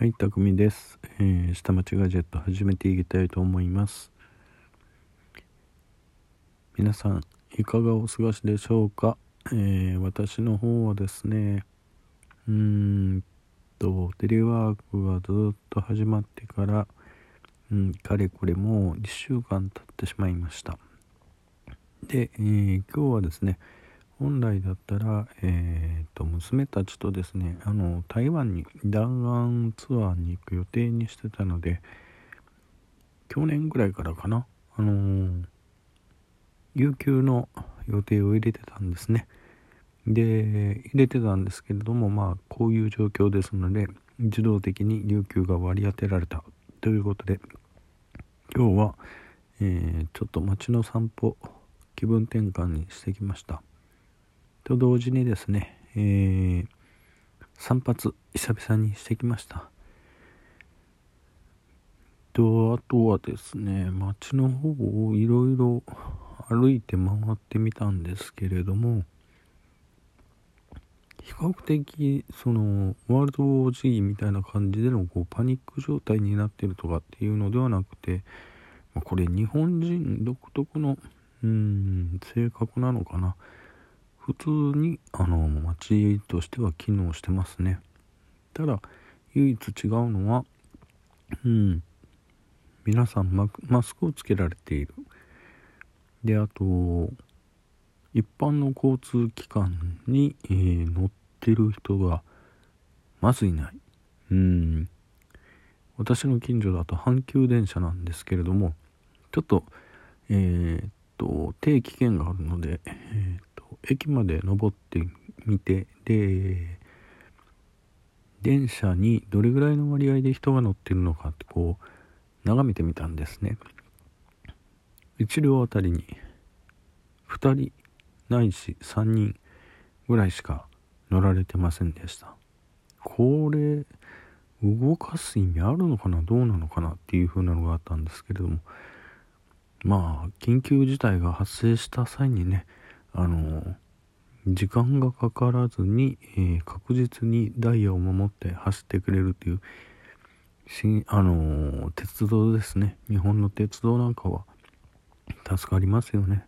はい、たくみです。えー、下町ガジェット始めていきたいと思います。皆さん、いかがお過ごしでしょうか、えー、私の方はですね、うーんと、テレワークがずっと始まってから、うん、かれこれもう1週間経ってしまいました。で、えー今日はですね、本来だったら、えー、と娘たちとですねあの台湾に弾丸ツアーに行く予定にしてたので去年ぐらいからかなあのー有給の予定を入れてたんですね。で入れてたんですけれどもまあこういう状況ですので自動的に有給が割り当てられたということで今日は、えーちょっと街の散歩気分転換にしてきました。と同時にですね、えー散髪久々にしてきました。とあとはですね街の方をいろいろ歩いて回ってみたんですけれども比較的そのワールドウォー G みたいな感じでのこうパニック状態になってるとかっていうのではなくて、まこれ日本人独特のうん性格なのかな。普通にあの街としては機能してますね。ただ唯一違うのはうん。皆さんマスクをつけられている。であと一般の交通機関に、えー乗ってる人がまずいない。うん。私の近所だと阪急電車なんですけれどもちょっとえーっと定期券があるので、駅まで登ってみてで電車にどれぐらいの割合で人が乗ってるのかってこう眺めてみたんですね。1両あたりに2人ないし3人ぐらいしか乗られてませんでした。これ動かす意味あるのかなどうなのかなっていう風なのがあったんですけれどもまあ緊急事態が発生した際にねあの時間がかからずに、えー確実にダイヤを守って走ってくれるというしあの鉄道ですね。日本の鉄道なんかは助かりますよね。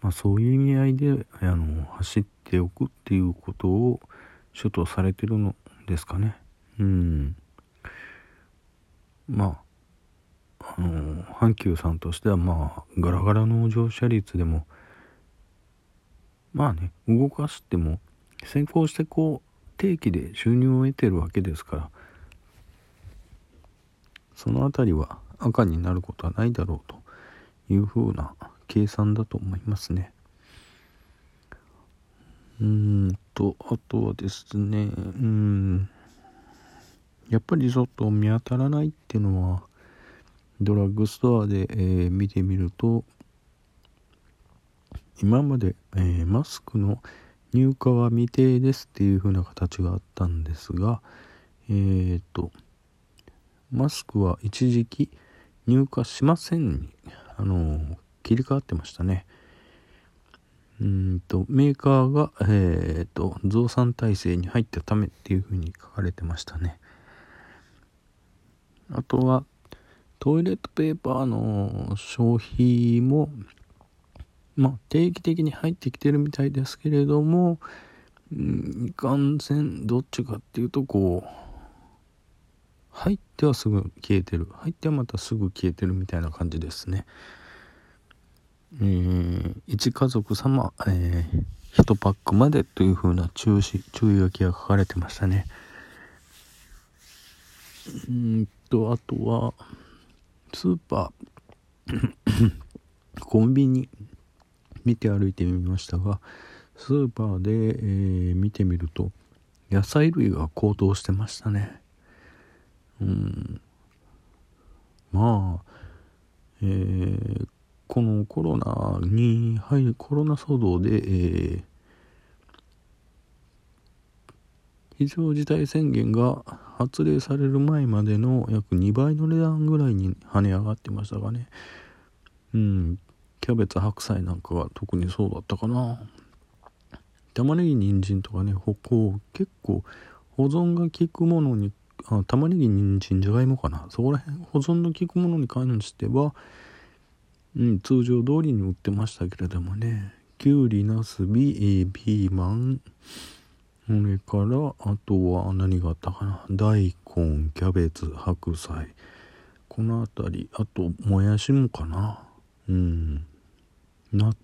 まあそういう意味合いであの走っておくっていうことを主とされてるのですかね。うん。まああの阪急さんとしてはまあガラガラの乗車率でもまあね動かしても先行してこう定期で収入を得てるわけですからその辺りは赤になることはないだろうというふうな計算だと思いますね。うんとあとはですねうんやっぱりちょっと見当たらないっていうのはドラッグストアで、えー見てみると今まで、えーマスクの入荷は未定ですっていう風な形があったんですがえー、とマスクは一時期入荷しませんにあの切り替わってましたね。うんとメーカーが、えー、と増産体制に入ったためっていう風に書かれてましたね。あとはトイレットペーパーの消費もまあ定期的に入ってきてるみたいですけれども、うん、いかんせんどっちかっていうとこう入ってはすぐ消えてる。入ってはまたすぐ消えてるみたいな感じですね。えー、1家族様、えー、1パックまでという風な注視注意書きが書かれてましたね。うんとあとはスーパー コンビニ見て歩いてみましたがスーパーで、えー見てみると野菜類が高騰してましたね。うん。まあえーこのコロナに入るコロナ騒動で、えー非常事態宣言が発令される前までの約2倍の値段ぐらいに跳ね上がってましたがね。うん。キャベツ白菜なんかが特にそうだったかな。玉ねぎ人参とかねほこう結構保存が効くものにあ玉ねぎ人参じゃがいもかな。そこら辺保存の効くものに関しては、うん、通常通りに売ってましたけれどもね。きゅうりなすびピーマンそれからあとは何があったかな。大根キャベツ白菜。この辺り。あともやしもかな。うん。納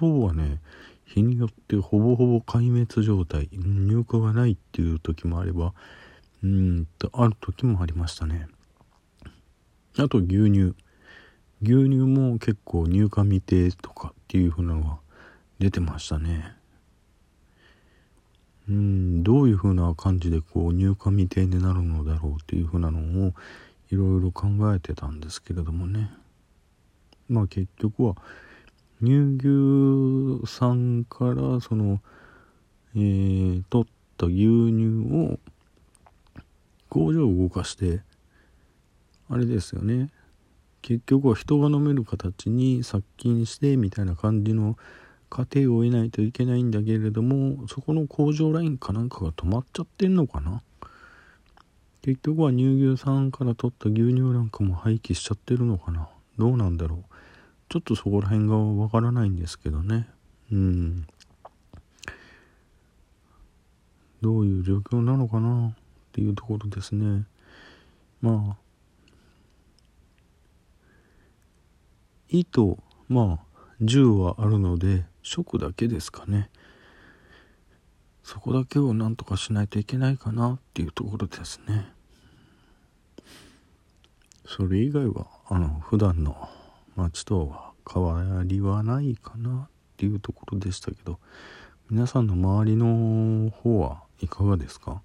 豆はね日によってほぼほぼ壊滅状態入荷がないっていう時もあればうんとある時もありましたね。あと牛乳。牛乳も結構入荷未定とかっていう風なのが出てましたね。うんどういう風な感じでこう入荷未定になるのだろうっていう風なのをいろいろ考えてたんですけれどもね。まあ結局は乳牛さんからその、えー、取った牛乳を工場を動かしてあれですよね。結局は人が飲める形に殺菌してみたいな感じの過程を得ないといけないんだけれどもそこの工場ラインかなんかが止まっちゃってんのかな。結局は乳牛さんから取った牛乳なんかも廃棄しちゃってるのかな。どうなんだろう。ちょっとそこら辺がわからないんですけどね。うん。どういう状況なのかな？っていうところですね。まあ。糸まあ銃はあるので食だけですかね。そこだけをなんとかしないといけないかなっていうところですね。それ以外はあの普段の街とは変わりはないかなっていうところでしたけど皆さんの周りの方はいかがですか？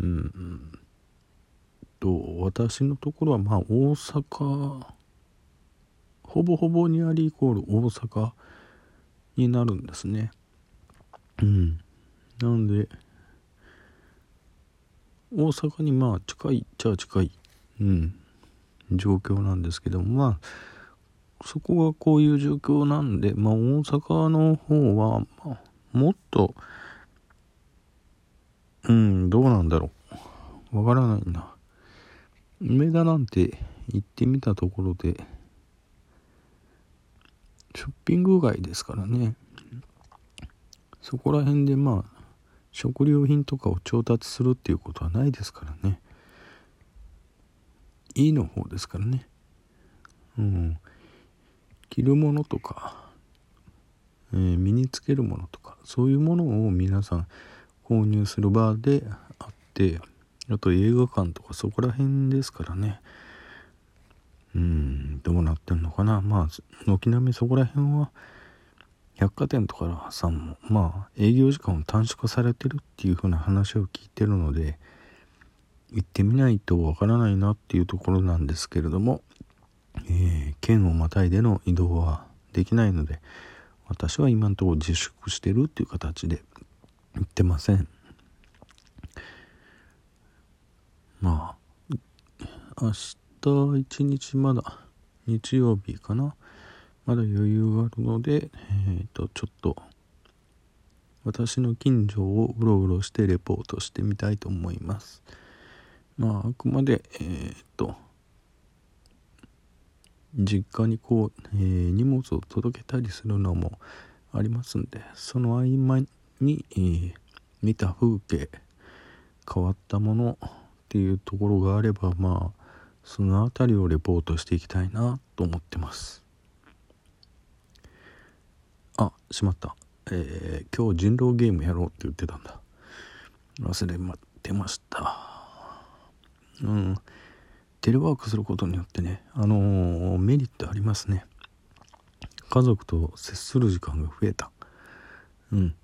うんと私のところはまあ大阪ほぼほぼニアリーイコール大阪になるんですね。うん。なんで大阪にまあ近いっちゃ近いうん状況なんですけどもまあそこがこういう状況なんで、まあ、大阪の方は、まあ、もっと、うん、どうなんだろう。わからないな。梅田なんて行ってみたところで、ショッピング街ですからね。そこら辺でまあ、食料品とかを調達するっていうことはないですからね。いいの方ですからね。うん。着るものとか、えー、身につけるものとかそういうものを皆さん購入する場であってあと映画館とかそこら辺ですからね。うんどうなってんのかな。まあ軒並みそこら辺は百貨店とかさんもまあ営業時間を短縮されてるっていう風な話を聞いてるので行ってみないとわからないなっていうところなんですけれどもえー、県をまたいでの移動はできないので私は今のところ自粛してるっていう形で行ってません。まあ明日一日まだ日曜日かな。まだ余裕があるのでえっ、ー、とちょっと私の近所をうろうろしてレポートしてみたいと思います。まああくまでえっ、ー、と実家にこう、えー、荷物を届けたりするのもありますんでその合間に、えー、見た風景変わったものっていうところがあればまあその辺りをレポートしていきたいなと思ってます。あしまった。えー、今日人狼ゲームやろうって言ってたんだ。忘れてました。うん。テレワークすることによってね、あのー、メリットありますね。家族と接する時間が増えた。うん。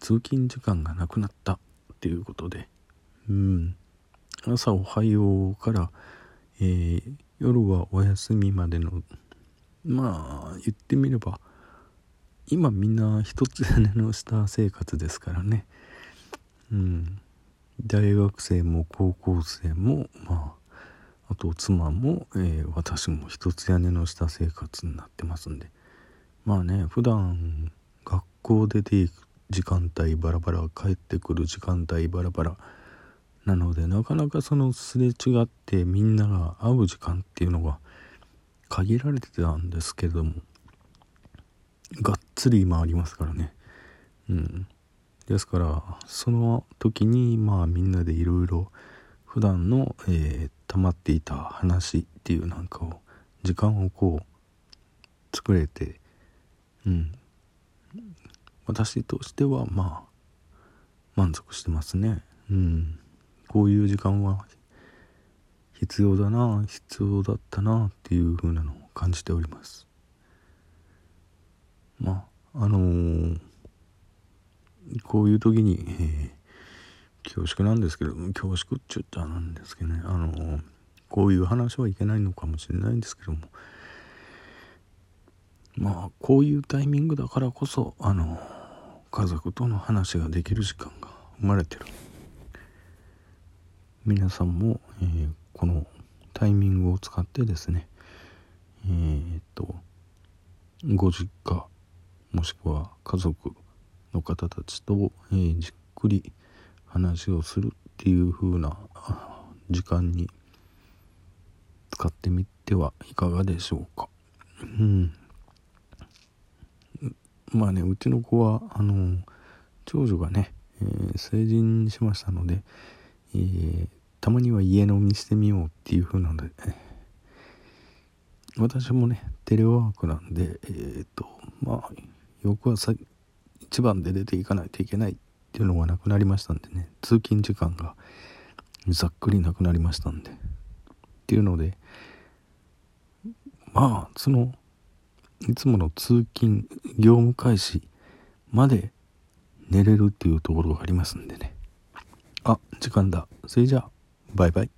通勤時間がなくなったっていうことで、うん。朝おはようから、えー、夜はお休みまでの、まあ、言ってみれば、今みんな一つ屋根の下生活ですからね。うん。大学生も高校生も、まあ、あと妻も、えー、私も一つ屋根の下生活になってますんで。まあね普段学校出ていく時間帯バラバラ帰ってくる時間帯バラバラ。なのでなかなかそのすれ違ってみんなが会う時間っていうのが限られてたんですけども。がっつり今ありますからね。うん。ですからその時にまあみんなでいろいろ普段の、えー、溜まっていた話っていうなんかを時間をこう作れてうん。私としてはまあ満足してますね。うん。こういう時間は必要だな必要だったなっていう風なのを感じております。まああのー、こういう時に、えー、恐縮なんですけど恐縮っちゅったらなんですけどねあの、こういう話はいけないのかもしれないんですけどもまあこういうタイミングだからこそあの家族との話ができる時間が生まれてる。皆さんも、えー、このタイミングを使ってですねえー、っとご実家もしくは家族の方たちと、えー、じっくり話をするっていう風な時間に使ってみてはいかがでしょうか。うんまあねうちの子はあの長女がね、えー、成人しましたので、えー、たまには家飲みしてみようっていう風なので、私もねテレワークなんでえっ、ー、とまあ翌朝一番で出ていかないといけないっていうのがなくなりましたんでね。通勤時間がざっくりなくなりましたんで。っていうのでまあそのいつもの通勤業務開始まで寝れるっていうところがありますんでね。あ時間だ。それじゃあバイバイ。